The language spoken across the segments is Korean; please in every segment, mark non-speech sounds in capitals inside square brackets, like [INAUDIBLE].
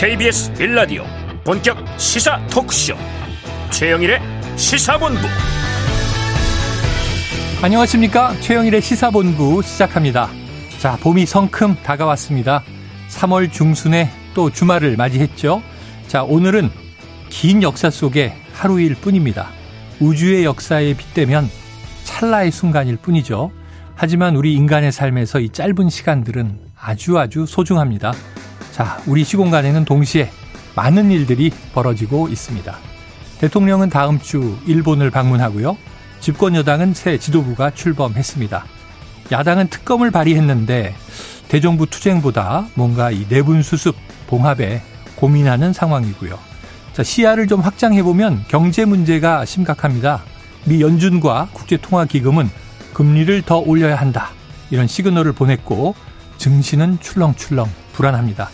KBS 빌라디오 본격 시사 토크쇼. 최영일의 시사본부. 안녕하십니까? 최영일의 시사본부 시작합니다. 자 봄이 성큼 다가왔습니다. 3월 중순에 또 주말을 맞이했죠. 자 오늘은 긴 역사 속의 하루일 뿐입니다. 우주의 역사에 빗대면 찰나의 순간일 뿐이죠. 하지만 우리 인간의 삶에서 이 짧은 시간들은 아주 아주 소중합니다. 자, 우리 시공간에는 동시에 많은 일들이 벌어지고 있습니다. 대통령은 다음 주 일본을 방문하고요. 집권 여당은 새 지도부가 출범했습니다. 야당은 특검을 발의했는데 대정부 투쟁보다 뭔가 이 내분 수습 봉합에 고민하는 상황이고요. 자, 시야를 좀 확장해 보면 경제 문제가 심각합니다. 미 연준과 국제통화기금은 금리를 더 올려야 한다. 이런 시그널을 보냈고 증시는 출렁출렁 불안합니다.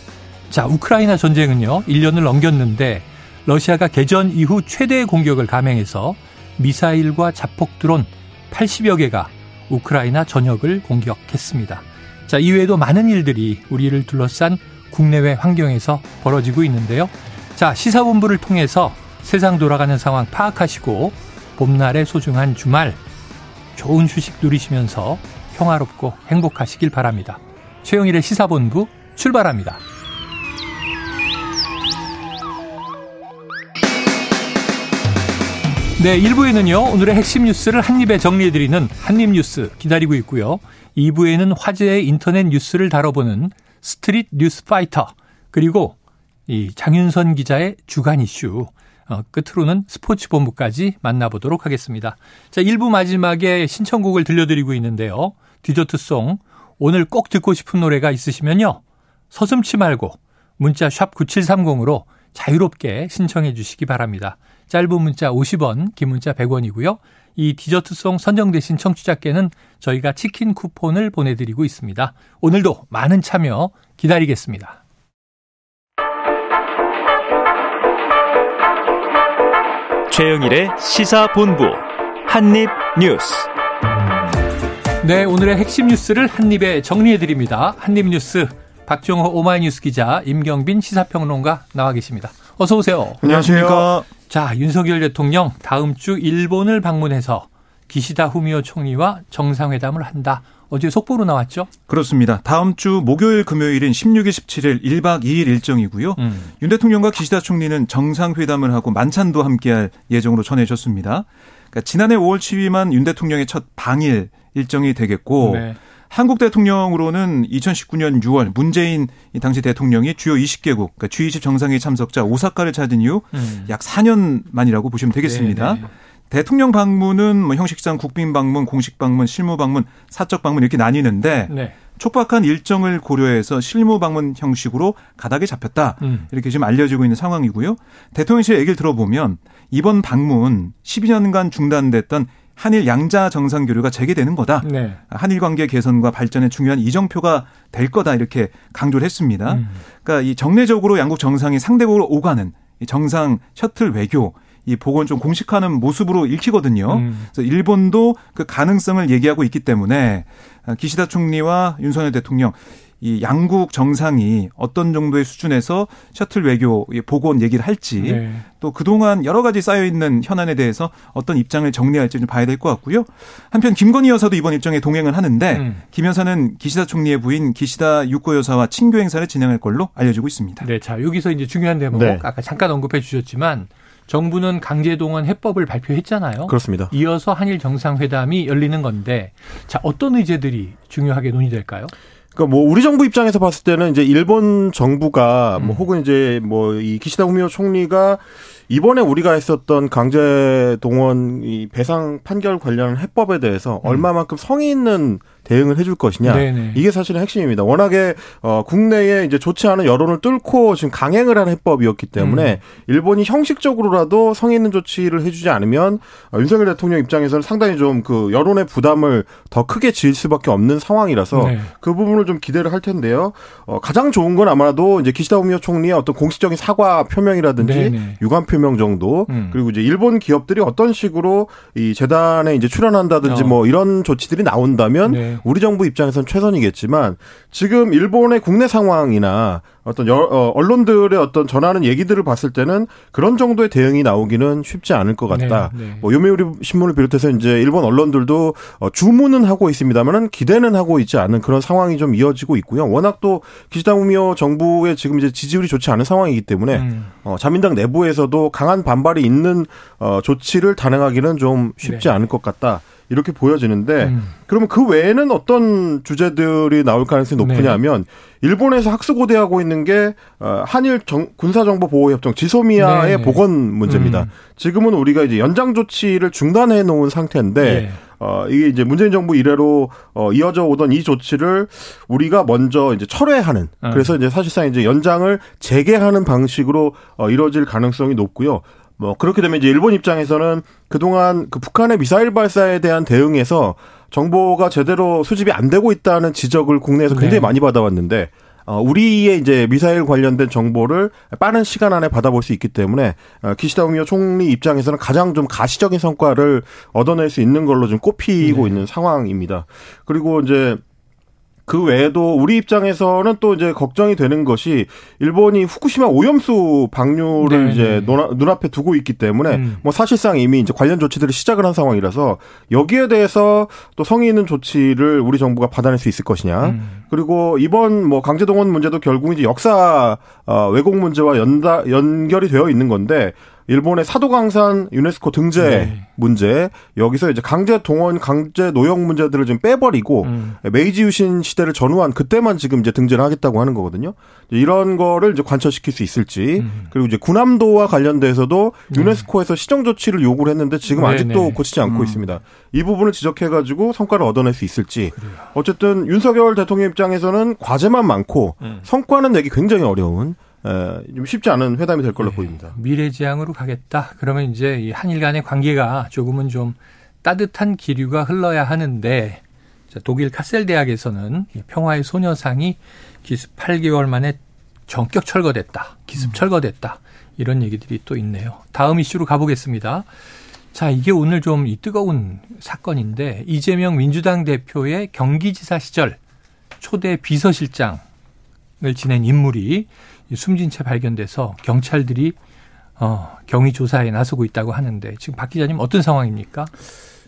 자, 우크라이나 전쟁은요, 1년을 넘겼는데 러시아가 개전 이후 최대의 공격을 감행해서 미사일과 자폭 드론 80여 개가 우크라이나 전역을 공격했습니다. 자, 이외에도 많은 일들이 우리를 둘러싼 국내외 환경에서 벌어지고 있는데요. 자, 시사본부를 통해서 세상 돌아가는 상황 파악하시고 봄날의 소중한 주말 좋은 휴식 누리시면서 평화롭고 행복하시길 바랍니다. 최영일의 시사본부 출발합니다. 네, 1부에는요, 오늘의 핵심 뉴스를 한입에 정리해드리는 한입뉴스 기다리고 있고요. 2부에는 화제의 인터넷 뉴스를 다뤄보는 street 뉴스 파이터, 그리고 이 장윤선 기자의 주간 이슈, 어, 끝으로는 스포츠 본부까지 만나보도록 하겠습니다. 자, 1부 마지막에 신청곡을 들려드리고 있는데요. 디저트송. 오늘 꼭 듣고 싶은 노래가 있으시면요. 서슴치 말고 문자 샵 9730으로 자유롭게 신청해 주시기 바랍니다. 짧은 문자 50원, 긴 문자 100원이고요. 이 디저트송 선정되신 청취자께는 저희가 치킨 쿠폰을 보내드리고 있습니다. 오늘도 많은 참여 기다리겠습니다. 최영일의 시사본부 한입뉴스. 네, 오늘의 핵심 뉴스를 한입에 정리해드립니다. 한입뉴스 박정호 오마이뉴스 기자 임경빈 시사평론가 나와 계십니다. 어서 오세요. 안녕하십니까. 자, 윤석열 대통령 다음 주 일본을 방문해서 기시다 후미오 총리와 정상회담을 한다. 어제 속보로 나왔죠? 그렇습니다. 다음 주 목요일 금요일인 16일 17일 1박 2일 일정이고요. 음. 윤 대통령과 기시다 총리는 정상회담을 하고 만찬도 함께할 예정으로 전해졌습니다. 그러니까 지난해 5월 7일만 윤 대통령의 첫 방일 일정이 되겠고 네. 한국 대통령으로는 2019년 6월 문재인 당시 대통령이 주요 20개국 그러니까 G20 정상회의 참석자 오사카를 찾은 이후 음. 약 4년 만이라고 보시면 되겠습니다. 네네. 네. 대통령 방문은 뭐 형식상 국빈 방문, 공식 방문, 실무 방문, 사적 방문 이렇게 나뉘는데 네. 촉박한 일정을 고려해서 실무 방문 형식으로 가닥에 잡혔다. 음. 이렇게 지금 알려지고 있는 상황이고요. 대통령실 얘기를 들어보면 이번 방문 12년간 중단됐던 한일 양자 정상 교류가 재개되는 거다. 네. 한일 관계 개선과 발전에 중요한 이정표가 될 거다 이렇게 강조를 했습니다. 음. 그러니까 이 정례적으로 양국 정상이 상대국으로 오가는 정상 셔틀 외교 이 복원 좀 공식화하는 모습으로 읽히거든요. 음. 그래서 일본도 그 가능성을 얘기하고 있기 때문에 기시다 총리와 윤석열 대통령 이 양국 정상이 어떤 정도의 수준에서 셔틀 외교 복원 얘기를 할지 네. 또 그동안 여러 가지 쌓여 있는 현안에 대해서 어떤 입장을 정리할지 좀 봐야 될 것 같고요. 한편 김건희 여사도 이번 일정에 동행을 하는데 음. 김 여사는 기시다 총리의 부인 기시다 육고 여사와 친교 행사를 진행할 걸로 알려지고 있습니다. 네, 자 여기서 이제 중요한 대목 네. 아까 잠깐 언급해 주셨지만 정부는 강제동원 해법을 발표했잖아요. 그렇습니다. 이어서 한일 정상회담이 열리는 건데 자 어떤 의제들이 중요하게 논의될까요? 그러니까 뭐 우리 정부 입장에서 봤을 때는 이제 일본 정부가 뭐 음. 혹은 이제 뭐 이 기시다 후미오 총리가 이번에 우리가 했었던 강제 동원 이 배상 판결 관련 해법에 대해서 음. 얼마만큼 성의 있는 대응을 해줄 것이냐 네네. 이게 사실은 핵심입니다. 워낙에 어, 국내에 이제 좋지 않은 여론을 뚫고 지금 강행을 한 해법이었기 때문에 음. 일본이 형식적으로라도 성의 있는 조치를 해주지 않으면 어, 윤석열 대통령 입장에서는 상당히 좀 그 여론의 부담을 더 크게 지을 수밖에 없는 상황이라서 네. 그 부분을 좀 기대를 할 텐데요. 어, 가장 좋은 건 아마도 이제 기시다 우미오 총리의 어떤 공식적인 사과 표명이라든지 네네. 유감 표명 정도 음. 그리고 이제 일본 기업들이 어떤 식으로 이 재단에 이제 출연한다든지 어. 뭐 이런 조치들이 나온다면. 네. 네. 우리 정부 입장에서는 최선이겠지만 지금 일본의 국내 상황이나 어떤 여, 어, 언론들의 어떤 전하는 얘기들을 봤을 때는 그런 정도의 대응이 나오기는 쉽지 않을 것 같다. 네, 네. 뭐 요메우리 신문을 비롯해서 이제 일본 언론들도 어, 주문은 하고 있습니다만은 기대는 하고 있지 않은 그런 상황이 좀 이어지고 있고요. 워낙 또 기시다 우미오 정부의 지금 이제 지지율이 좋지 않은 상황이기 때문에 음. 어, 자민당 내부에서도 강한 반발이 있는 어, 조치를 단행하기는 좀 쉽지 네. 않을 것 같다. 이렇게 보여지는데 음. 그러면 그 외에는 어떤 주제들이 나올 가능성이 높으냐면 네. 일본에서 학수고대하고 있는 게 어, 한일 군사정보보호협정 지소미아의 네. 복원 문제입니다. 음. 지금은 우리가 이제 연장 조치를 중단해 놓은 상태인데 네. 어, 이게 이제 문재인 정부 이래로 어, 이어져 오던 이 조치를 우리가 먼저 이제 철회하는 음. 그래서 이제 사실상 이제 연장을 재개하는 방식으로 어, 이뤄질 가능성이 높고요. 뭐 그렇게 되면 이제 일본 입장에서는 그동안 그 북한의 미사일 발사에 대한 대응에서 정보가 제대로 수집이 안 되고 있다는 지적을 국내에서 굉장히 네. 많이 받아왔는데 어, 우리의 이제 미사일 관련된 정보를 빠른 시간 안에 받아볼 수 있기 때문에 어, 기시다 우미오 총리 입장에서는 가장 좀 가시적인 성과를 얻어낼 수 있는 걸로 좀 꼽히고 네. 있는 상황입니다. 그리고 이제 그 외에도 우리 입장에서는 또 이제 걱정이 되는 것이 일본이 후쿠시마 오염수 방류를 네. 이제 눈앞에 두고 있기 때문에 음. 뭐 사실상 이미 이제 관련 조치들을 시작을 한 상황이라서 여기에 대해서 또 성의 있는 조치를 우리 정부가 받아낼 수 있을 것이냐. 음. 그리고 이번 뭐 강제동원 문제도 결국 이제 역사 어, 왜곡 문제와 연다 연결이 되어 있는 건데 일본의 사도강산 유네스코 등재 네. 문제 여기서 이제 강제 동원 강제 노역 문제들을 좀 빼버리고 음. 메이지 유신 시대를 전후한 그때만 지금 이제 등재를 하겠다고 하는 거거든요. 이런 거를 이제 관철시킬 수 있을지 음. 그리고 이제 군함도와 관련돼서도 네. 유네스코에서 시정 조치를 요구를 했는데 지금 네, 아직도 네. 고치지 않고 음. 있습니다. 이 부분을 지적해가지고 성과를 얻어낼 수 있을지 그래요. 어쨌든 윤석열 대통령 입장에서는 과제만 많고 음. 성과는 내기 굉장히 어려운 좀 쉽지 않은 회담이 될 걸로 네. 보입니다. 미래지향으로 가겠다. 그러면 이제 이 한일 간의 관계가 조금은 좀 따뜻한 기류가 흘러야 하는데 독일 카셀 대학에서는 평화의 소녀상이 기습 8개월 만에 전격 철거됐다. 기습 음. 철거됐다. 이런 얘기들이 또 있네요. 다음 이슈로 가보겠습니다. 자, 이게 오늘 좀 이 뜨거운 사건인데 이재명 민주당 대표의 경기지사 시절 초대 비서실장을 지낸 인물이 숨진 채 발견돼서 경찰들이 어, 경위 조사에 나서고 있다고 하는데 지금 박 기자님 어떤 상황입니까?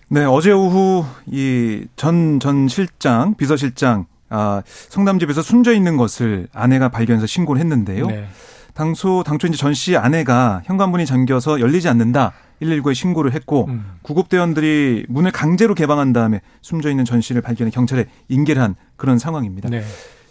네, 어제 오후 이 전 전 실장 비서실장 아, 성남집에서 숨져 있는 것을 아내가 발견해서 신고를 했는데요. 네. 당초 당초 이제 전 씨 아내가 현관문이 잠겨서 열리지 않는다. 119에 신고를 했고 음. 구급대원들이 문을 강제로 개방한 다음에 숨져 있는 전 씨를 발견해 경찰에 인계를 한 그런 상황입니다. 네.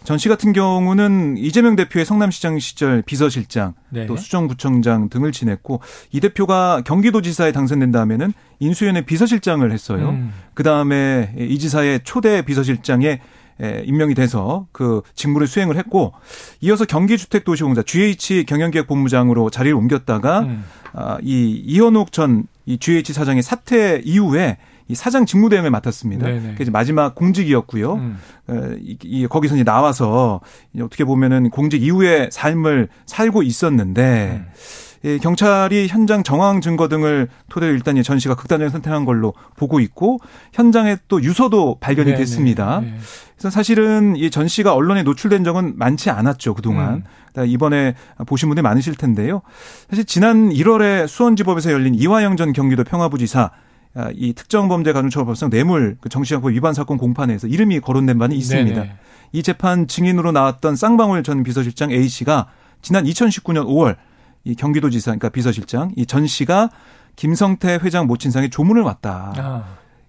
전 씨 같은 경우는 이재명 대표의 성남시장 시절 비서실장 네. 또 수정구청장 등을 지냈고 이 대표가 경기도지사에 당선된 다음에는 인수위원회 비서실장을 했어요. 음. 그 다음에 이 지사의 초대 비서실장에 임명이 돼서 그 직무를 수행을 했고 이어서 경기주택도시공사 GH 경영기획본부장으로 자리를 옮겼다가 음. 아, 이 이현욱 전 이 GH 사장의 사퇴 이후에 이 사장 직무대행을 맡았습니다. 그래서 마지막 공직이었고요. 음. 이, 이, 거기서 이제 나와서 어떻게 보면은 공직 이후의 삶을 살고 있었는데 음. 예, 경찰이 현장 정황 증거 등을 토대로 일단 전 씨가 극단적인 선택한 걸로 보고 있고 현장에 또 유서도 발견이 네네. 됐습니다. 네. 그래서 사실은 이 전 씨가 언론에 노출된 적은 많지 않았죠 그동안. 음. 이번에 보신 분들이 많으실 텐데요. 사실 지난 1월에 수원지법에서 열린 이화영 전 경기도 평화부지사 아, 이 특정범죄가중처벌법상 뇌물 그 정치자금법 위반 사건 공판에서 이름이 거론된 바는 있습니다. 네네. 이 재판 증인으로 나왔던 쌍방울 전 비서실장 A 씨가 지난 2019년 5월 이 경기도지사 그러니까 비서실장 이 전 씨가 김성태 회장 모친상에 조문을 왔다. 아.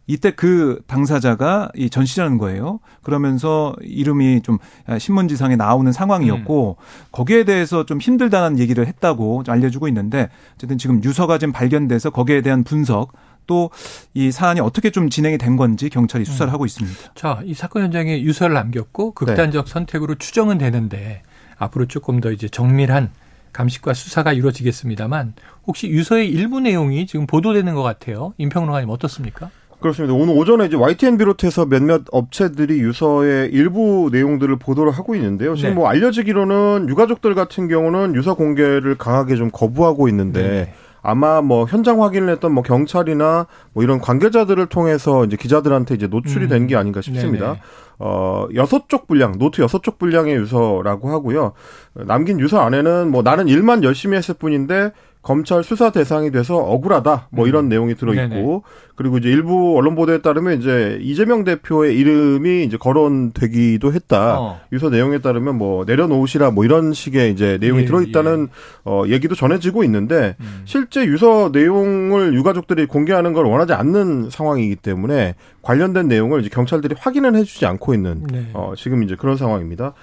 이때 그 당사자가 이 전 씨라는 거예요. 그러면서 이름이 좀 신문지상에 나오는 상황이었고 음. 거기에 대해서 좀 힘들다는 얘기를 했다고 알려주고 있는데 어쨌든 지금 유서가 지금 발견돼서 거기에 대한 분석 또 이 사안이 어떻게 좀 진행이 된 건지 경찰이 수사를 음. 하고 있습니다. 자, 이 사건 현장에 유서를 남겼고 극단적 네. 선택으로 추정은 되는데 앞으로 조금 더 이제 정밀한 감식과 수사가 이루어지겠습니다만 혹시 유서의 일부 내용이 지금 보도되는 것 같아요. 임평론가님 어떻습니까? 그렇습니다. 오늘 오전에 이제 YTN 비롯해서 몇몇 업체들이 유서의 일부 내용들을 보도를 하고 있는데요. 지금 네. 뭐 알려지기로는 유가족들 같은 경우는 유서 공개를 강하게 좀 거부하고 있는데 네. 아마 뭐 현장 확인을 했던 뭐 경찰이나 뭐 이런 관계자들을 통해서 이제 기자들한테 이제 노출이 음. 된게 아닌가 싶습니다. 네네. 어, 여섯 쪽 분량, 노트 여섯 쪽 분량의 유서라고 하고요. 남긴 유서 안에는 뭐 나는 일만 열심히 했을 뿐인데 검찰 수사 대상이 돼서 억울하다 뭐 이런 음. 내용이 들어 있고 그리고 이제 일부 언론 보도에 따르면 이제 이재명 대표의 이름이 이제 거론되기도 했다 어. 유서 내용에 따르면 뭐 내려놓으시라 뭐 이런 식의 이제 내용이 예, 들어 있다는 예. 어 얘기도 전해지고 있는데 음. 실제 유서 내용을 유가족들이 공개하는 걸 원하지 않는 상황이기 때문에 관련된 내용을 이제 경찰들이 확인을 해주지 않고 있는 네. 어 지금 이제 그런 상황입니다.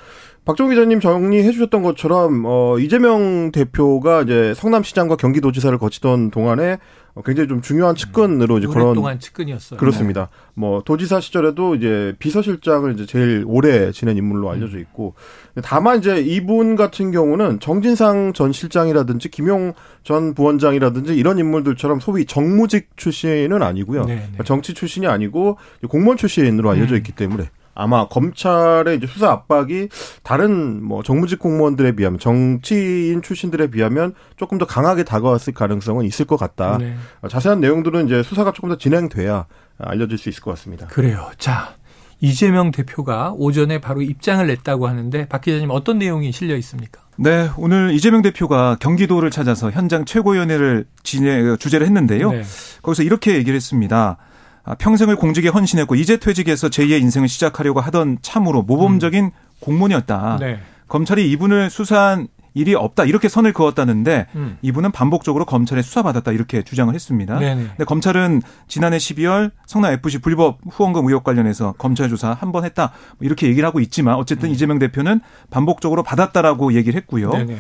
박종 기자님 정리해 주셨던 것처럼 어 이재명 대표가 이제 성남시장과 경기도지사를 거치던 동안에 굉장히 좀 중요한 측근으로 이제 그런 동안 측근이었어요. 그렇습니다. 네. 뭐 도지사 시절에도 이제 비서실장을 이제 제일 오래 지낸 인물로 알려져 있고 다만 이제 이분 같은 경우는 정진상 전 실장이라든지 김용 전 부원장이라든지 이런 인물들처럼 소위 정무직 출신은 아니고요. 네, 네. 정치 출신이 아니고 공무원 출신으로 알려져 음. 있기 때문에 아마 검찰의 이제 수사 압박이 다른 뭐 정무직 공무원들에 비하면 정치인 출신들에 비하면 조금 더 강하게 다가왔을 가능성은 있을 것 같다. 네. 자세한 내용들은 이제 수사가 조금 더 진행돼야 알려질 수 있을 것 같습니다. 그래요. 자. 이재명 대표가 오전에 바로 입장을 냈다고 하는데 박 기자님 어떤 내용이 실려 있습니까? 네, 오늘 이재명 대표가 경기도를 찾아서 현장 최고위원회를 진행 주재를 했는데요. 네. 거기서 이렇게 얘기를 했습니다. 아, 평생을 공직에 헌신했고 이제 퇴직해서 제2의 인생을 시작하려고 하던 참으로 모범적인 음. 공무원이었다. 네. 검찰이 이분을 수사한 일이 없다 이렇게 선을 그었다는데 음. 이분은 반복적으로 검찰에 수사받았다 이렇게 주장을 했습니다. 네네. 근데 검찰은 지난해 12월 성남 FC 불법 후원금 의혹 관련해서 검찰 조사 한 번 했다 뭐 이렇게 얘기를 하고 있지만 어쨌든 음. 이재명 대표는 반복적으로 받았다라고 얘기를 했고요. 네네.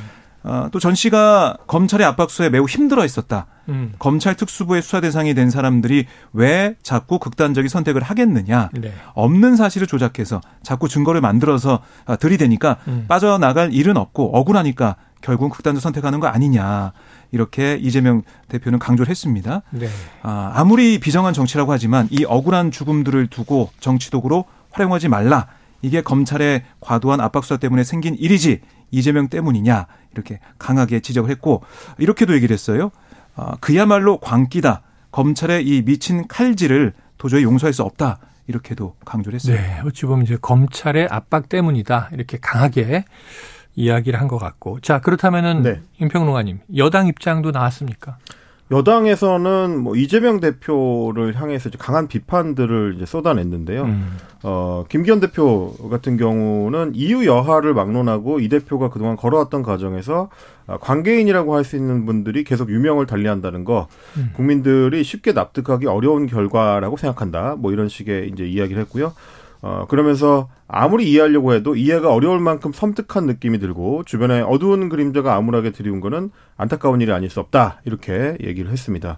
어, 또 전 씨가 검찰의 압박수에 매우 힘들어 했었다. 음. 검찰 특수부의 수사 대상이 된 사람들이 왜 자꾸 극단적인 선택을 하겠느냐. 네. 없는 사실을 조작해서 자꾸 증거를 만들어서 아, 들이대니까 음. 빠져나갈 일은 없고 억울하니까 결국은 극단적 선택하는 거 아니냐. 이렇게 이재명 대표는 강조를 했습니다. 네. 아, 아무리 비정한 정치라고 하지만 이 억울한 죽음들을 두고 정치 도구로 활용하지 말라. 이게 검찰의 과도한 압박 수사 때문에 생긴 일이지 이재명 때문이냐 이렇게 강하게 지적을 했고 이렇게도 얘기를 했어요. 어, 그야말로 광기다. 검찰의 이 미친 칼질을 도저히 용서할 수 없다. 이렇게도 강조를 했어요. 네, 어찌 보면 이제 검찰의 압박 때문이다. 이렇게 강하게 이야기를 한 것 같고. 자, 그렇다면은 네. 임평롱아님 여당 입장도 나왔습니까? 여당에서는 뭐 이재명 대표를 향해서 이제 강한 비판들을 이제 쏟아냈는데요. 음. 어, 김기현 대표 같은 경우는 이유 여하를 막론하고 이 대표가 그동안 걸어왔던 과정에서 아, 관계인이라고 할 수 있는 분들이 계속 유명을 달리한다는 거 음. 국민들이 쉽게 납득하기 어려운 결과라고 생각한다. 뭐 이런 식의 이제 이야기를 했고요. 어, 그러면서 아무리 이해하려고 해도 이해가 어려울 만큼 섬뜩한 느낌이 들고 주변에 어두운 그림자가 암울하게 드리운 거는 안타까운 일이 아닐 수 없다. 이렇게 얘기를 했습니다.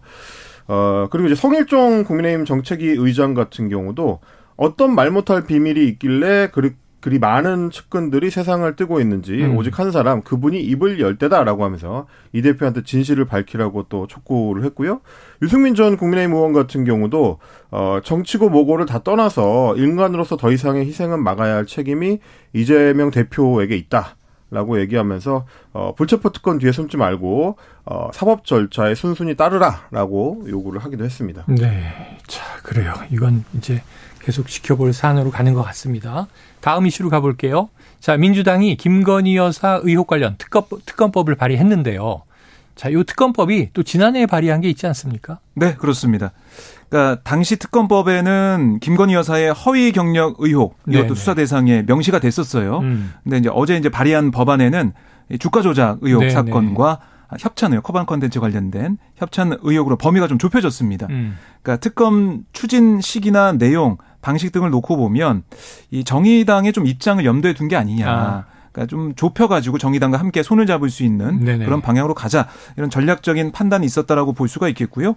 어, 그리고 이제 성일종 국민의힘 정책위 의장 같은 경우도 어떤 말 못할 비밀이 있길래 그리, 그리 많은 측근들이 세상을 뜨고 있는지 음. 오직 한 사람 그분이 입을 열 때다라고 하면서 이 대표한테 진실을 밝히라고 또 촉구를 했고요. 유승민 전 국민의힘 의원 같은 경우도 어 정치고 모고를 다 떠나서 인간으로서 더 이상의 희생은 막아야 할 책임이 이재명 대표에게 있다. 라고 얘기하면서 어 불체포 특권 뒤에 숨지 말고 어 사법 절차에 순순히 따르라라고 요구를 하기도 했습니다. 네. 자, 그래요. 이건 이제 계속 지켜볼 사안으로 가는 것 같습니다. 다음 이슈로 가볼게요. 자, 민주당이 김건희 여사 의혹 관련 특검, 특검법을 발의했는데요. 자, 요 특검법이 또 지난해에 발의한 게 있지 않습니까? 네, 그렇습니다. 그러니까 당시 특검법에는 김건희 여사의 허위 경력 의혹 이것도 네네. 수사 대상에 명시가 됐었어요. 음. 근데 이제 어제 이제 발의한 법안에는 주가 조작 의혹 네네. 사건과 협찬 의혹, 커반 컨텐츠 관련된 협찬 의혹으로 범위가 좀 좁혀졌습니다. 음. 그러니까 특검 추진 시기나 내용, 방식 등을 놓고 보면 이 정의당의 좀 입장을 염두에 둔 게 아니냐. 아. 그러니까 좀 좁혀가지고 정의당과 함께 손을 잡을 수 있는 네네. 그런 방향으로 가자 이런 전략적인 판단이 있었다라고 볼 수가 있겠고요.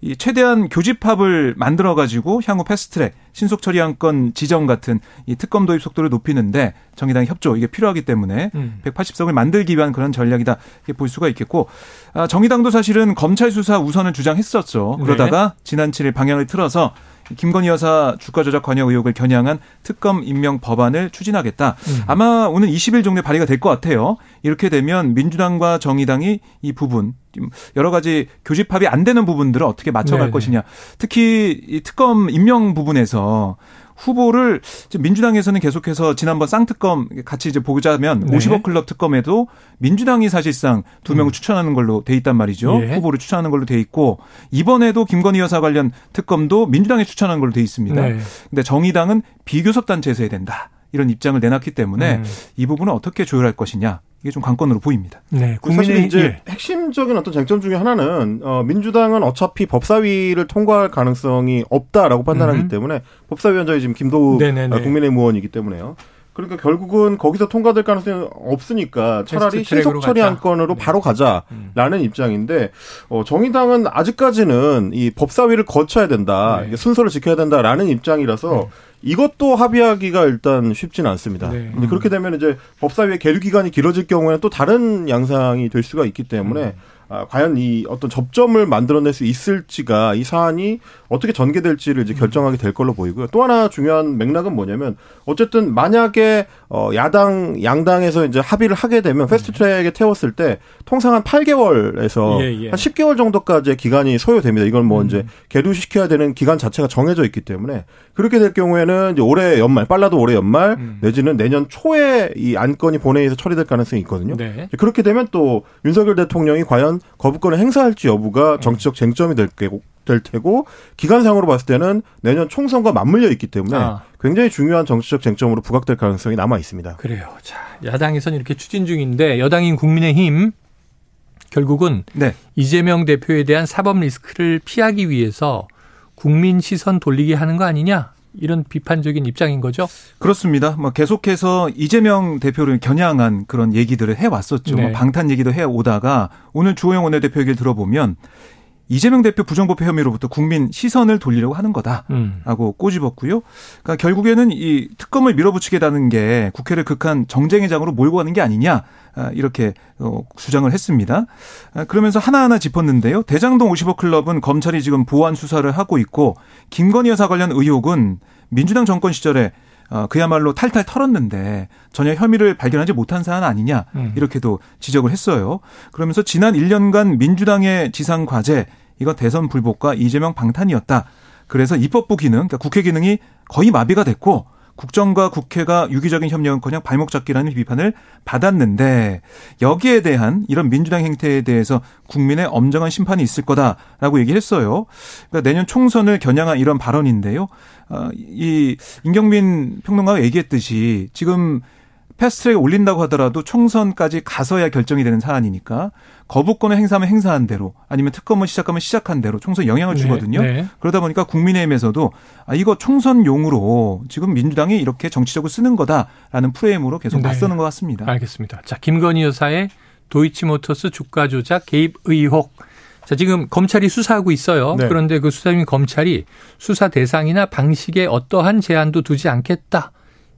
이 최대한 교집합을 만들어가지고 향후 패스트트랙 신속 처리 안건 지정 같은 이 특검 도입 속도를 높이는데 정의당의 협조 이게 필요하기 때문에 음. 180석을 만들기 위한 그런 전략이다 이렇게 볼 수가 있겠고 아, 정의당도 사실은 검찰 수사 우선을 주장했었죠. 그러다가 네. 지난 7일 방향을 틀어서 김건희 여사 주가 조작 관여 의혹을 겨냥한 특검 임명 법안을 추진하겠다. 음. 아마 오늘 20일 정도에 발의가 될 것 같아요. 이렇게 되면 민주당과 정의당이 이 부분 여러 가지 교집합이 안 되는 부분들을 어떻게 맞춰갈 네네. 것이냐. 특히 이 특검 임명 부분에서 후보를 민주당에서는 계속해서 지난번 쌍특검 같이 이제 보자면 네. 50억 클럽 특검에도 민주당이 사실상 두 명을 음. 추천하는 걸로 돼 있단 말이죠. 예. 후보를 추천하는 걸로 돼 있고 이번에도 김건희 여사 관련 특검도 민주당이 추천한 걸로 돼 있습니다. 네. 근데 정의당은 비교섭 단체에서 해야 된다. 이런 입장을 내놨기 때문에 음. 이 부분을 어떻게 조율할 것이냐 이게 좀 관건으로 보입니다. 네, 사실 이제 예. 핵심적인 어떤 쟁점 중에 하나는 어, 민주당은 어차피 법사위를 통과할 가능성이 없다라고 판단하기 음. 때문에 법사위원장이 지금 김도우 네네네. 국민의힘 의원이기 때문에요. 그러니까 결국은 거기서 통과될 가능성이 없으니까 차라리 신속 처리 안건으로 네. 바로 가자라는 음. 입장인데 어, 정의당은 아직까지는 이 법사위를 거쳐야 된다, 네. 순서를 지켜야 된다라는 입장이라서 네. 이것도 합의하기가 일단 쉽지는 않습니다. 네. 근데 그렇게 되면 이제 법사위의 계류 기간이 길어질 경우에는 또 다른 양상이 될 수가 있기 때문에 음. 아, 과연 이 어떤 접점을 만들어낼 수 있을지가 이 사안이 어떻게 전개될지를 이제 결정하게 될 걸로 보이고요. 또 하나 중요한 맥락은 뭐냐면 어쨌든 만약에 어 야당 양당에서 이제 합의를 하게 되면 패스트트랙에 태웠을 때 통상 한 8개월에서 예, 예. 한 10개월 정도까지의 기간이 소요됩니다. 이건 뭐 음. 이제 계류시켜야 되는 기간 자체가 정해져 있기 때문에 그렇게 될 경우에는 이제 올해 연말 빨라도 올해 연말 음. 내지는 내년 초에 이 안건이 본회의에서 처리될 가능성이 있거든요. 네. 그렇게 되면 또 윤석열 대통령이 과연 거부권을 행사할지 여부가 정치적 쟁점이 될 거고 될 테고 기간상으로 봤을 때는 내년 총선과 맞물려 있기 때문에 아. 굉장히 중요한 정치적 쟁점으로 부각될 가능성이 남아 있습니다. 그래요. 자, 야당에서는 이렇게 추진 중인데 여당인 국민의힘 결국은 네. 이재명 대표에 대한 사법 리스크를 피하기 위해서 국민 시선 돌리게 하는 거 아니냐? 이런 비판적인 입장인 거죠? 그렇습니다. 뭐 계속해서 이재명 대표를 겨냥한 그런 얘기들을 해왔었죠. 네. 뭐 방탄 얘기도 해오다가 오늘 주호영 원내대표 얘기를 들어보면 이재명 대표 부정부패 혐의로부터 국민 시선을 돌리려고 하는 거다라고 음. 꼬집었고요. 그러니까 결국에는 이 특검을 밀어붙이겠다는 게 국회를 극한 정쟁의 장으로 몰고 가는 게 아니냐 아, 이렇게 어, 주장을 했습니다. 아, 그러면서 하나하나 짚었는데요. 대장동 50억 클럽은 검찰이 지금 보안 수사를 하고 있고 김건희 여사 관련 의혹은 민주당 정권 시절에 어, 그야말로 탈탈 털었는데 전혀 혐의를 발견하지 못한 사안 아니냐 음. 이렇게도 지적을 했어요. 그러면서 지난 1년간 민주당의 지상 과제 이거 대선 불복과 이재명 방탄이었다. 그래서 입법부 기능, 그러니까 국회 기능이 거의 마비가 됐고 국정과 국회가 유기적인 협력은커녕 발목 잡기라는 비판을 받았는데 여기에 대한 이런 민주당 행태에 대해서 국민의 엄정한 심판이 있을 거다라고 얘기했어요. 그러니까 내년 총선을 겨냥한 이런 발언인데요. 어, 이 임경민 평론가가 얘기했듯이 지금 패스트트랙에 올린다고 하더라도 총선까지 가서야 결정이 되는 사안이니까 거부권을 행사하면 행사한 대로 아니면 특검을 시작하면 시작한 대로 총선 영향을 네, 주거든요. 네, 네. 그러다 보니까 국민의힘에서도 아 이거 총선용으로 지금 민주당이 이렇게 정치적으로 쓰는 거다라는 프레임으로 계속 네. 맞서는 것 같습니다. 알겠습니다. 자 김건희 여사의 도이치모터스 주가 조작 개입 의혹. 자, 지금 검찰이 수사하고 있어요. 네. 그런데 그 수사 중인 검찰이 수사 대상이나 방식에 어떠한 제한도 두지 않겠다.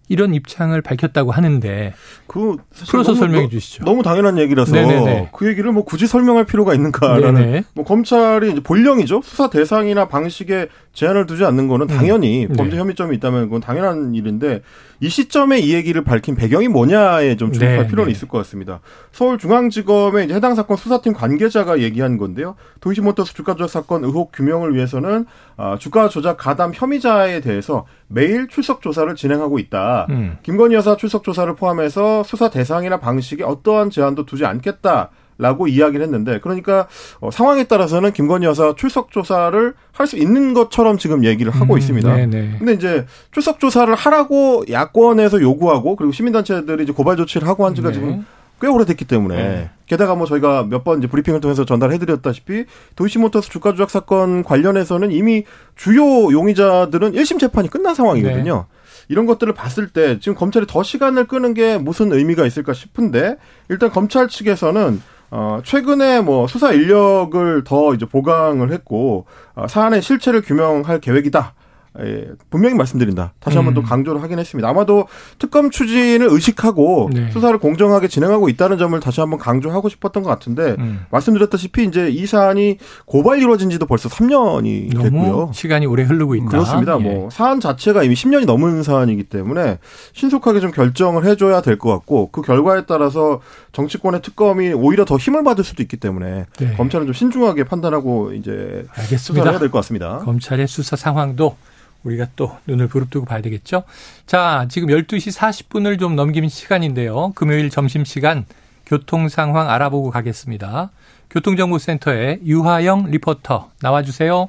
이런 입장을 밝혔다고 하는데 그 풀어서 너무, 설명해 주시죠. 너무 당연한 얘기라서 네네네. 그 얘기를 뭐 굳이 설명할 필요가 있는가라는 네네. 뭐 검찰이 이제 본령이죠. 수사 대상이나 방식에 제한을 두지 않는 거는 당연히 음. 범죄 네. 혐의점이 있다면 그건 당연한 일인데 이 시점에 이 얘기를 밝힌 배경이 뭐냐에 좀 주목할 네, 필요는 네. 있을 것 같습니다. 서울중앙지검의 해당 사건 수사팀 관계자가 얘기한 건데요. 도이치모터스 주가 조작 사건 의혹 규명을 위해서는 아, 주가 조작 가담 혐의자에 대해서 매일 출석 조사를 진행하고 있다. 음. 김건희 여사 출석 조사를 포함해서 수사 대상이나 방식에 어떠한 제한도 두지 않겠다. 라고 이야기를 했는데 그러니까 어, 상황에 따라서는 김건희 여사 출석 조사를 할 수 있는 것처럼 지금 얘기를 하고 음, 있습니다. 네네. 근데 이제 출석 조사를 하라고 야권에서 요구하고 그리고 시민단체들이 이제 고발 조치를 하고 한 지가 네. 지금 꽤 오래됐기 때문에 네. 게다가 뭐 저희가 몇 번 이제 브리핑을 통해서 전달해드렸다시피 도이치모터스 주가 조작 사건 관련해서는 이미 주요 용의자들은 1심 재판이 끝난 상황이거든요. 네. 이런 것들을 봤을 때 지금 검찰이 더 시간을 끄는 게 무슨 의미가 있을까 싶은데 일단 검찰 측에서는 어, 최근에 뭐 수사 인력을 더 이제 보강을 했고, 어, 사안의 실체를 규명할 계획이다. 예, 분명히 말씀드린다. 다시 한번 음. 또 강조를 하긴 했습니다. 아마도 특검 추진을 의식하고 네. 수사를 공정하게 진행하고 있다는 점을 다시 한번 강조하고 싶었던 것 같은데 음. 말씀드렸다시피 이제 이 사안이 고발 이루어진 지도 벌써 3년이 됐고요. 시간이 오래 흐르고 있다. 그렇습니다. 예. 뭐 사안 자체가 이미 10년이 넘은 사안이기 때문에 신속하게 좀 결정을 해줘야 될 것 같고 그 결과에 따라서 정치권의 특검이 오히려 더 힘을 받을 수도 있기 때문에 네. 검찰은 좀 신중하게 판단하고 이제 알겠습니다. 수사를 해야 될 것 같습니다. 검찰의 수사 상황도 우리가 또 눈을 부릅뜨고 봐야 되겠죠. 자, 지금 12시 40분을 좀 넘기는 시간인데요. 금요일 점심시간 교통 상황 알아보고 가겠습니다. 교통정보센터의 유하영 리포터 나와주세요.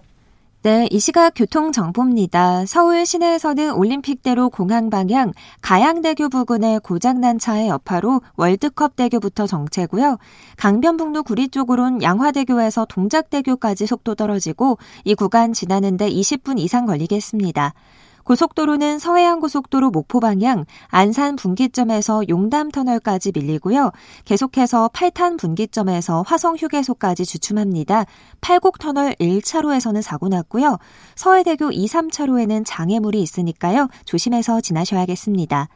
네, 이 시각 교통정보입니다. 서울 시내에서는 올림픽대로 공항 방향 가양대교 부근에 고장난 차의 여파로 월드컵 대교부터 정체고요. 강변북로 구리 쪽으론 양화대교에서 동작대교까지 속도 떨어지고 이 구간 지나는데 20분 이상 걸리겠습니다. 고속도로는 서해안고속도로 목포 방향 안산 분기점에서 용담 터널까지 밀리고요. 계속해서 8탄 분기점에서 화성 휴게소까지 주춤합니다. 팔곡 터널 1차로에서는 사고 났고요. 서해대교 2, 3차로에는 장애물이 있으니까요. 조심해서 지나셔야겠습니다.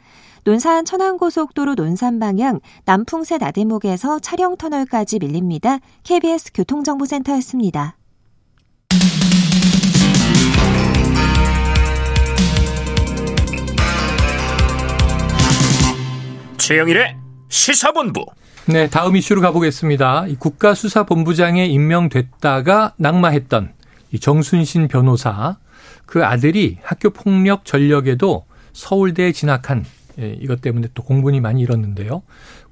논산 천안고속도로 논산 방향 남풍새 나대목에서 차량 터널까지 밀립니다. KBS 교통정보센터였습니다. 최영일의 시사본부. 네, 다음 이슈로 가보겠습니다. 국가수사본부장에 임명됐다가 낙마했던 이 정순신 변호사 그 아들이 학교 폭력 전력에도 서울대에 진학한 예, 이것 때문에 또 공분이 많이 일었는데요.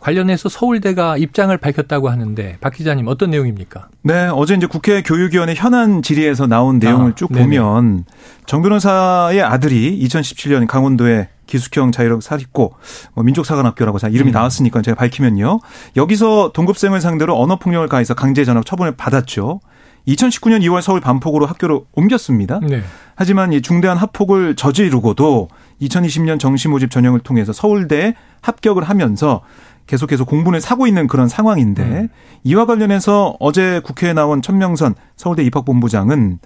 관련해서 서울대가 입장을 밝혔다고 하는데 박 기자님 어떤 내용입니까? 네, 어제 이제 국회 교육위원회 현안 질의에서 나온 내용을 아, 쭉 네네. 보면 정 변호사의 아들이 2017년 강원도에 기숙형 자율학 사립고 뭐 민족사관학교라고 이름이 음. 나왔으니까 제가 밝히면요. 여기서 동급생을 상대로 언어폭력을 가해서 강제 전학 처분을 받았죠. 2019년 2월 서울 반폭으로 학교로 옮겼습니다. 네. 하지만 이 중대한 합폭을 저지르고도 2020년 정시 모집 전형을 통해서 서울대에 합격을 하면서 계속해서 공분을 사고 있는 그런 상황인데 음. 이와 관련해서 어제 국회에 나온 천명선 서울대 입학본부장은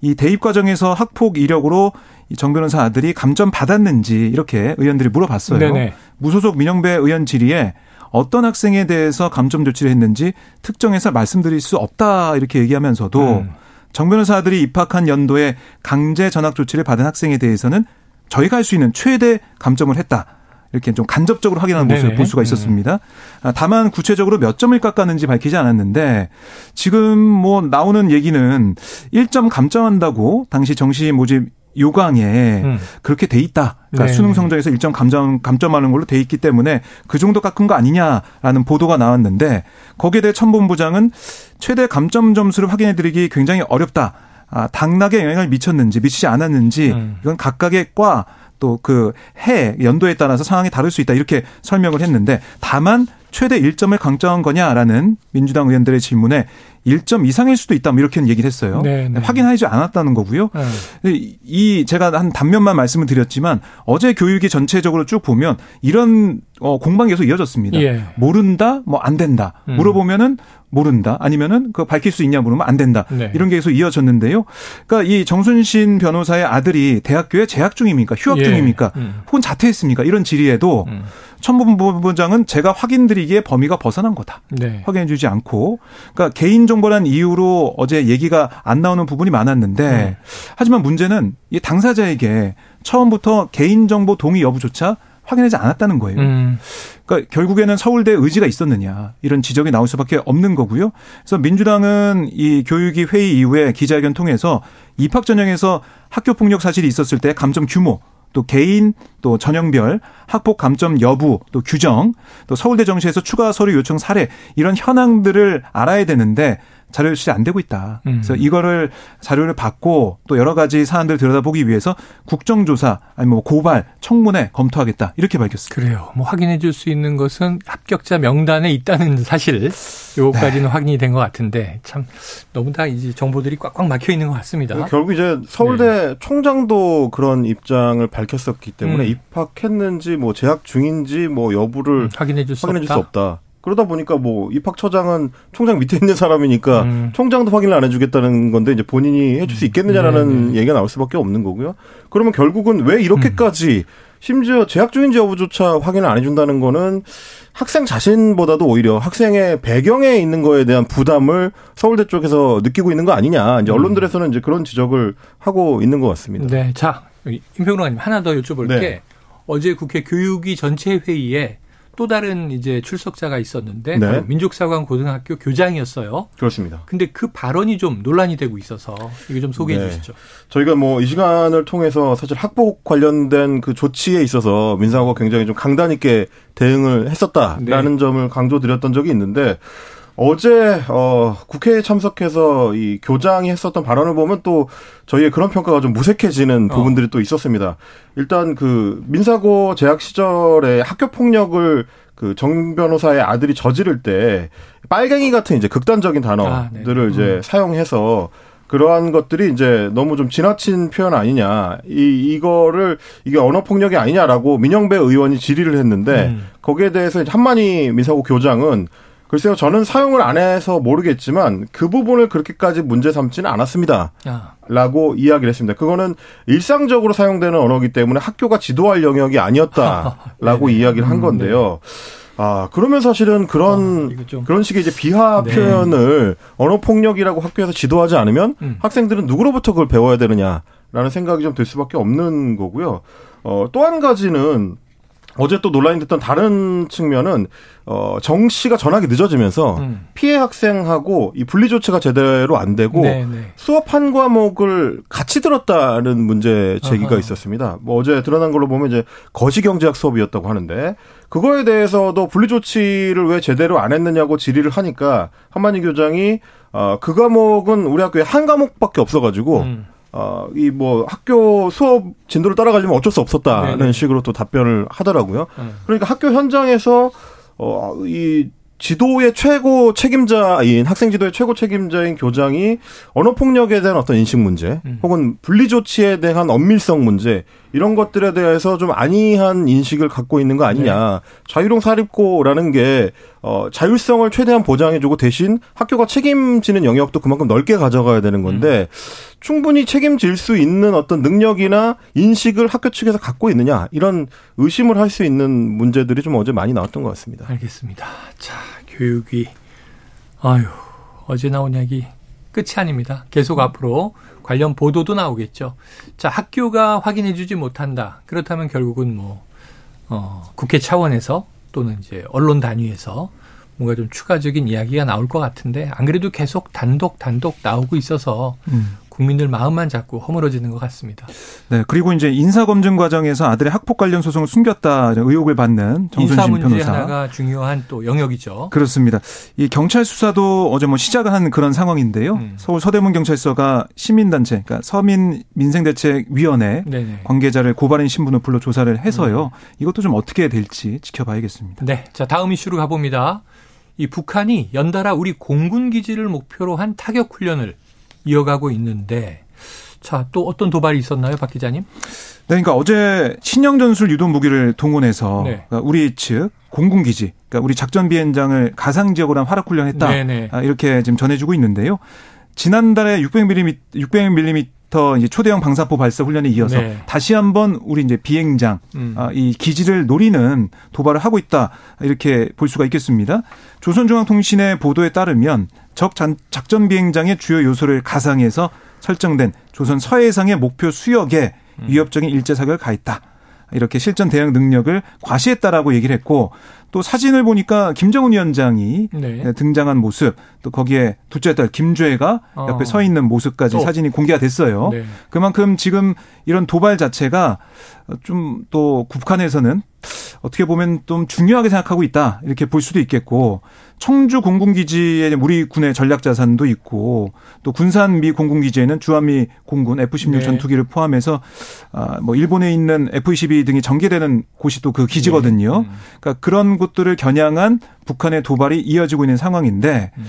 이 대입 과정에서 학폭 이력으로 정 변호사 아들이 감점 받았는지 이렇게 의원들이 물어봤어요. 네네. 무소속 민영배 의원 질의에 어떤 학생에 대해서 감점 조치를 했는지 특정해서 말씀드릴 수 없다 이렇게 얘기하면서도 음. 정 변호사 아들이 입학한 연도에 강제 전학 조치를 받은 학생에 대해서는 저희가 할 수 있는 최대 감점을 했다. 이렇게 좀 간접적으로 확인하는 모습을 네네. 볼 수가 있었습니다. 아, 다만 구체적으로 몇 점을 깎았는지 밝히지 않았는데 지금 뭐 나오는 얘기는 1점 감점한다고 당시 정시 모집 요강에 음. 그렇게 돼 있다. 그러니까 네. 수능 성적에서 일정 감점 감점하는 걸로 돼 있기 때문에 그 정도 깎은 거 아니냐라는 보도가 나왔는데 거기에 대해 천본부장은 최대 감점 점수를 확인해 드리기 굉장히 어렵다. 아, 당락에 영향을 미쳤는지 미치지 않았는지 음. 이건 각각의 과 또 그 해 연도에 따라서 상황이 다를 수 있다 이렇게 설명을 했는데 다만 최대 1점을 강조한 거냐라는 민주당 의원들의 질문에 1점 이상일 수도 있다. 뭐 이렇게는 얘기를 했어요. 네, 네. 확인하지 않았다는 거고요. 네. 이 제가 한 단면만 말씀을 드렸지만 어제 교육이 전체적으로 쭉 보면 이런 어 공방이 계속 이어졌습니다. 예. 모른다, 뭐 안 된다. 음. 물어보면은 모른다. 아니면은 그 밝힐 수 있냐 물으면 안 된다. 네. 이런 게 계속 이어졌는데요. 그러니까 이 정순신 변호사의 아들이 대학교에 재학 중입니까? 휴학 예. 중입니까? 음. 혹은 자퇴했습니까? 이런 질의에도 음. 천부본부장은 제가 확인드리기에 범위가 벗어난 거다. 네. 확인해주지 않고, 그러니까 개인정보란 이유로 어제 얘기가 안 나오는 부분이 많았는데, 네. 하지만 문제는 이 당사자에게 처음부터 개인정보 동의 여부조차 확인하지 않았다는 거예요. 음. 그러니까 결국에는 서울대 의지가 있었느냐 이런 지적이 나올 수밖에 없는 거고요. 그래서 민주당은 이 교육위 회의 이후에 기자회견 통해서 입학 전형에서 학교 폭력 사실이 있었을 때 감점 규모 또 개인 또 전형별 학폭 감점 여부 또 규정 또 서울대 정시에서 추가 서류 요청 사례 이런 현황들을 알아야 되는데 자료 유출이 안 되고 있다. 음. 그래서 이거를 자료를 받고 또 여러 가지 사안들을 들여다보기 위해서 국정조사 아니면 뭐 고발 청문회 검토하겠다 이렇게 밝혔습니다. 그래요. 뭐 확인해 줄 수 있는 것은 합격자 명단에 있다는 사실 요거까지는 네. 확인이 된 것 같은데 참 너무 다 이제 정보들이 꽉꽉 막혀 있는 것 같습니다. 결국 이제 서울대 네. 총장도 그런 입장을 밝혔었기 때문에 음. 입학했는지 뭐 재학 중인지 뭐 여부를 음, 확인해 줄 수 없다. 그러다 보니까 뭐 입학처장은 총장 밑에 있는 사람이니까 음. 총장도 확인을 안 해주겠다는 건데 이제 본인이 해줄 수 음. 있겠느냐라는 네, 네. 얘기가 나올 수밖에 없는 거고요. 그러면 결국은 왜 이렇게까지 음. 심지어 재학 중인지 여부조차 확인을 안 해준다는 거는 학생 자신보다도 오히려 학생의 배경에 있는 거에 대한 부담을 서울대 쪽에서 느끼고 있는 거 아니냐. 이제 음. 언론들에서는 이제 그런 지적을 하고 있는 것 같습니다. 네. 자, 임평론가님 하나 더 여쭤볼게. 네. 어제 국회 교육위 전체 회의에 또 다른 이제 출석자가 있었는데 네. 민족사관 고등학교 교장이었어요. 그렇습니다. 근데 그 발언이 좀 논란이 되고 있어서 이거 좀 소개해 네. 주시죠. 저희가 뭐 이 시간을 통해서 사실 학폭 관련된 그 조치에 있어서 민사고가 굉장히 좀 강단 있게 대응을 했었다라는 네. 점을 강조드렸던 적이 있는데 어제 어 국회에 참석해서 이 교장이 했었던 발언을 보면 또 저희의 그런 평가가 좀 무색해지는 어. 부분들이 또 있었습니다. 일단 그 민사고 재학 시절에 학교 폭력을 그 정 변호사의 아들이 저지를 때 빨갱이 같은 이제 극단적인 단어들을 아, 이제 음. 사용해서 그러한 것들이 이제 너무 좀 지나친 표현 아니냐. 이, 이거를 이게 언어 폭력이 아니냐라고 민영배 의원이 질의를 했는데 음. 거기에 대해서 한만희 민사고 교장은 글쎄요, 저는 사용을 안 해서 모르겠지만 그 부분을 그렇게까지 문제 삼지는 않았습니다. 아. 라고 이야기를 했습니다. 그거는 일상적으로 사용되는 언어기 때문에 학교가 지도할 영역이 아니었다라고 [LAUGHS] 네. 이야기를 한 음, 건데요. 네. 아, 그러면 사실은 그런, 어, 그런 식의 이제 비하 네. 표현을 언어 폭력이라고 학교에서 지도하지 않으면 음. 학생들은 누구로부터 그걸 배워야 되느냐라는 생각이 좀 들 수밖에 없는 거고요. 어, 또 한 가지는 어제 또 논란이 됐던 다른 측면은 어, 정 씨가 전학이 늦어지면서 음. 피해 학생하고 이 분리 조치가 제대로 안 되고 네네. 네. 수업 한 과목을 같이 들었다는 문제 제기가 아하. 있었습니다. 뭐 어제 드러난 걸로 보면 이제 거시 경제학 수업이었다고 하는데 그거에 대해서도 분리 조치를 왜 제대로 안 했느냐고 질의를 하니까 한만희 교장이 어, 그 과목은 우리 학교에 한 과목밖에 없어가지고 음. 어, 이 뭐 학교 수업 진도를 따라가려면 어쩔 수 없었다는 네네. 식으로 또 답변을 하더라고요. 네. 그러니까 학교 현장에서 어, 이 지도의 최고 책임자인 학생 지도의 최고 책임자인 교장이 언어 폭력에 대한 어떤 인식 문제 음. 혹은 분리 조치에 대한 엄밀성 문제 이런 것들에 대해서 좀 안이한 인식을 갖고 있는 거 아니냐. 네. 자유롱 사립고라는 게 어, 자율성을 최대한 보장해주고 대신 학교가 책임지는 영역도 그만큼 넓게 가져가야 되는 건데 음. 충분히 책임질 수 있는 어떤 능력이나 인식을 학교 측에서 갖고 있느냐 이런 의심을 할 수 있는 문제들이 좀 어제 많이 나왔던 것 같습니다. 알겠습니다. 자, 교육이 아유 어제 나온 이야기 끝이 아닙니다. 계속 앞으로 관련 보도도 나오겠죠. 자, 학교가 확인해주지 못한다. 그렇다면 결국은 뭐 어, 국회 차원에서 또는 이제 언론 단위에서 뭔가 좀 추가적인 이야기가 나올 것 같은데 안 그래도 계속 단독 단독 나오고 있어서 음. 국민들 마음만 자꾸 허물어지는 것 같습니다. 네, 그리고 이제 인사 검증 과정에서 아들의 학폭 관련 소송을 숨겼다 의혹을 받는 정순신 변호사. 하나가 중요한 또 영역이죠. 그렇습니다. 이 경찰 수사도 어제 뭐 시작을 한 그런 상황인데요. 음. 서울 서대문 경찰서가 시민단체, 그러니까 서민 민생대책위원회 네네. 관계자를 고발인 신분을 불러 조사를 해서요. 음. 이것도 좀 어떻게 될지 지켜봐야겠습니다. 네, 자 다음 이슈로 가봅니다. 이 북한이 연달아 우리 공군 기지를 목표로 한 타격 훈련을 이어가고 있는데 자, 또 어떤 도발이 있었나요, 박 기자님? 네, 그러니까 어제 신형 전술 유도 무기를 동원해서 네. 그러니까 우리 측 공군 기지, 그러니까 우리 작전 비행장을 가상 지역으로 한 화력 훈련했다. 네네. 아, 이렇게 지금 전해주고 있는데요. 지난달에 600mm 600mm 이제 초대형 방사포 발사 훈련에 이어서 네. 다시 한번 우리 이제 비행장 음. 아, 이 기지를 노리는 도발을 하고 있다 이렇게 볼 수가 있겠습니다. 조선중앙통신의 보도에 따르면 적 작전 비행장의 주요 요소를 가상해서 설정된 조선 서해상의 목표 수역에 음. 위협적인 일제 사격을 가했다. 이렇게 실전 대응 능력을 과시했다라고 얘기를 했고 또 사진을 보니까 김정은 위원장이 네. 등장한 모습 또 거기에 둘째 딸 김주애가 어. 옆에 서 있는 모습까지 또. 사진이 공개가 됐어요. 네. 그만큼 지금 이런 도발 자체가 좀 또 북한에서는 어떻게 보면 좀 중요하게 생각하고 있다 이렇게 볼 수도 있겠고 청주 공군기지에 우리 군의 전략 자산도 있고 또 군산 미 공군기지에는 주한미 공군 F-16 네. 전투기를 포함해서 아뭐 일본에 있는 F-22 등이 전개되는 곳이 또 그 기지거든요. 네. 음. 그러니까 그런 곳들을 겨냥한 북한의 도발이 이어지고 있는 상황인데. 음.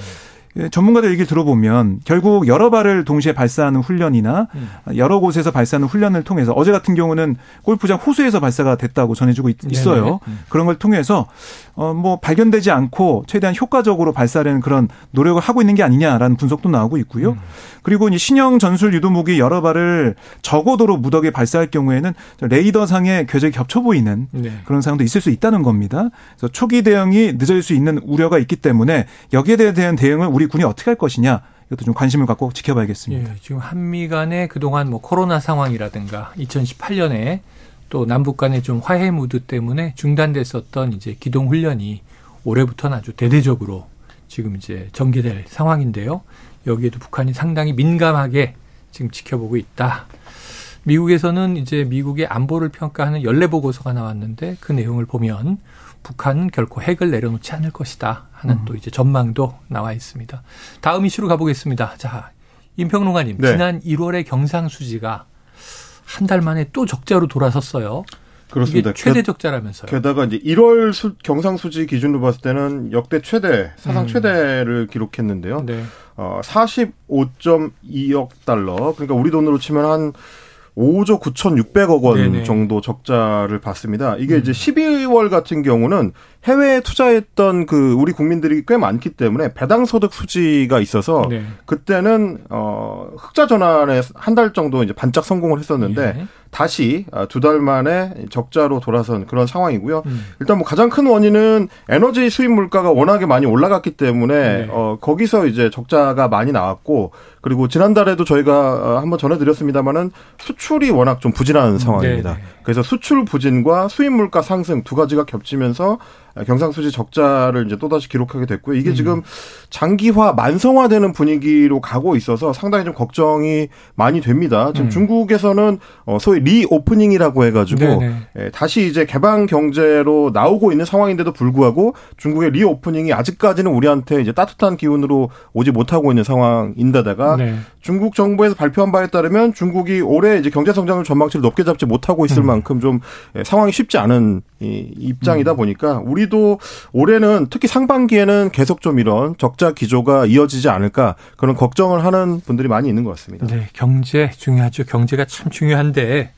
예, 전문가들 얘기 들어보면 결국 여러 발을 동시에 발사하는 훈련이나 음. 여러 곳에서 발사하는 훈련을 통해서 어제 같은 경우는 골프장 호수에서 발사가 됐다고 전해지고 있, 어요 음. 그런 걸 통해서 어뭐 발견되지 않고 최대한 효과적으로 발사하는 그런 노력을 하고 있는 게 아니냐라는 분석도 나오고 있고요. 음. 그리고 이 신형 전술 유도무기 여러 발을 저고도로 무더기에 발사할 경우에는 레이더상의 궤적이 겹쳐 보이는 네. 그런 상황도 있을 수 있다는 겁니다. 그래서 초기 대응이 늦어질 수 있는 우려가 있기 때문에 여기에 대한 대응을 우리 군이 어떻게 할 것이냐 이것도 좀 관심을 갖고 지켜봐야겠습니다. 예, 지금 한미 간의 그동안 뭐 코로나 상황이라든가 2018년에 또 남북 간의 좀 화해 무드 때문에 중단됐었던 이제 기동 훈련이 올해부터는 아주 대대적으로 지금 이제 전개될 상황인데요. 여기에도 북한이 상당히 민감하게 지금 지켜보고 있다. 미국에서는 이제 미국의 안보를 평가하는 연례 보고서가 나왔는데 그 내용을 보면 북한은 결코 핵을 내려놓지 않을 것이다 하는 음. 또 이제 전망도 나와 있습니다. 다음 이슈로 가보겠습니다. 자, 임평론가님, 네. 지난 1월에 경상수지가 한 달 만에 또 적자로 돌아섰어요. 그렇습니다. 최대 적자라면서요. 게다가 이제 1월 수, 경상수지 기준으로 봤을 때는 역대 최대, 사상 음. 최대를 기록했는데요. 네. 어, 45.2억 달러. 그러니까 우리 돈으로 치면 한 5조 9,600억 원 네네. 정도 적자를 봤습니다. 이게 음. 이제 12월 같은 경우는 해외에 투자했던 그 우리 국민들이 꽤 많기 때문에 배당 소득 수지가 있어서 네. 그때는 어 흑자 전환에 한 달 정도 이제 반짝 성공을 했었는데 네. 다시 아, 두달 만에 적자로 돌아선 그런 상황이고요. 음. 일단 뭐 가장 큰 원인은 에너지 수입 물가가 워낙에 많이 올라갔기 때문에 네. 어 거기서 이제 적자가 많이 나왔고 그리고 지난달에도 저희가 어, 한번 전해드렸습니다마는 수출이 워낙 좀 부진한 음, 상황입니다. 네 그래서 수출 부진과 수입 물가 상승 두 가지가 겹치면서 경상수지 적자를 이제 또다시 기록하게 됐고요. 이게 음. 지금 장기화, 만성화되는 분위기로 가고 있어서 상당히 좀 걱정이 많이 됩니다. 지금 음. 중국에서는 어, 소위 reopening이라고 해가지고 예, 다시 이제 개방 경제로 나오고 있는 상황인데도 불구하고 중국의 reopening이 아직까지는 우리한테 이제 따뜻한 기운으로 오지 못하고 있는 상황인데다가 네. 중국 정부에서 발표한 바에 따르면 중국이 올해 이제 경제 성장을 전망치를 높게 잡지 못하고 있을 음. 만큼 좀 예, 상황이 쉽지 않은 이 입장이다 음. 보니까 우리 도 올해는 특히 상반기에는 계속 좀 이런 적자 기조가 이어지지 않을까 그런 걱정을 하는 분들이 많이 있는 것 같습니다. 네, 경제 중요하죠. 경제가 참 중요한데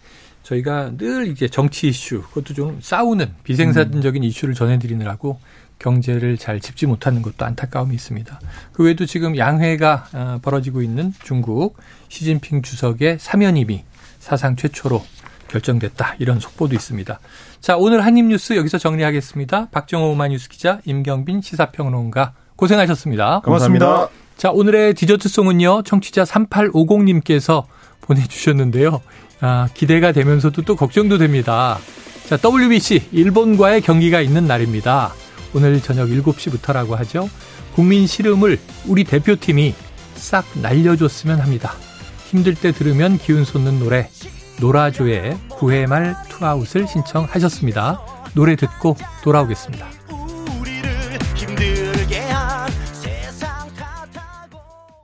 저희가 늘 이제 정치 이슈 그것도 좀 싸우는 비생산적인 음. 이슈를 전해드리느라고 경제를 잘 짚지 못하는 것도 안타까움이 있습니다. 그 외에도 지금 양회가 아, 벌어지고 있는 중국 시진핑 주석의 사면임이 사상 최초로 결정됐다. 이런 속보도 있습니다. 자, 오늘 한입뉴스 여기서 정리하겠습니다. 박정호 오마뉴스 기자, 임경빈 시사평론가 고생하셨습니다. 고맙습니다. 자, 오늘의 디저트송은요. 청취자 3850님께서 보내주셨는데요. 아, 기대가 되면서도 또 걱정도 됩니다. 자, WBC 일본과의 경기가 있는 날입니다. 오늘 저녁 7시부터라고 하죠. 국민 시름을 우리 대표팀이 싹 날려줬으면 합니다. 힘들 때 들으면 기운 솟는 노래 노라조의 9회 말 투아웃을 신청하셨습니다. 노래 듣고 돌아오겠습니다.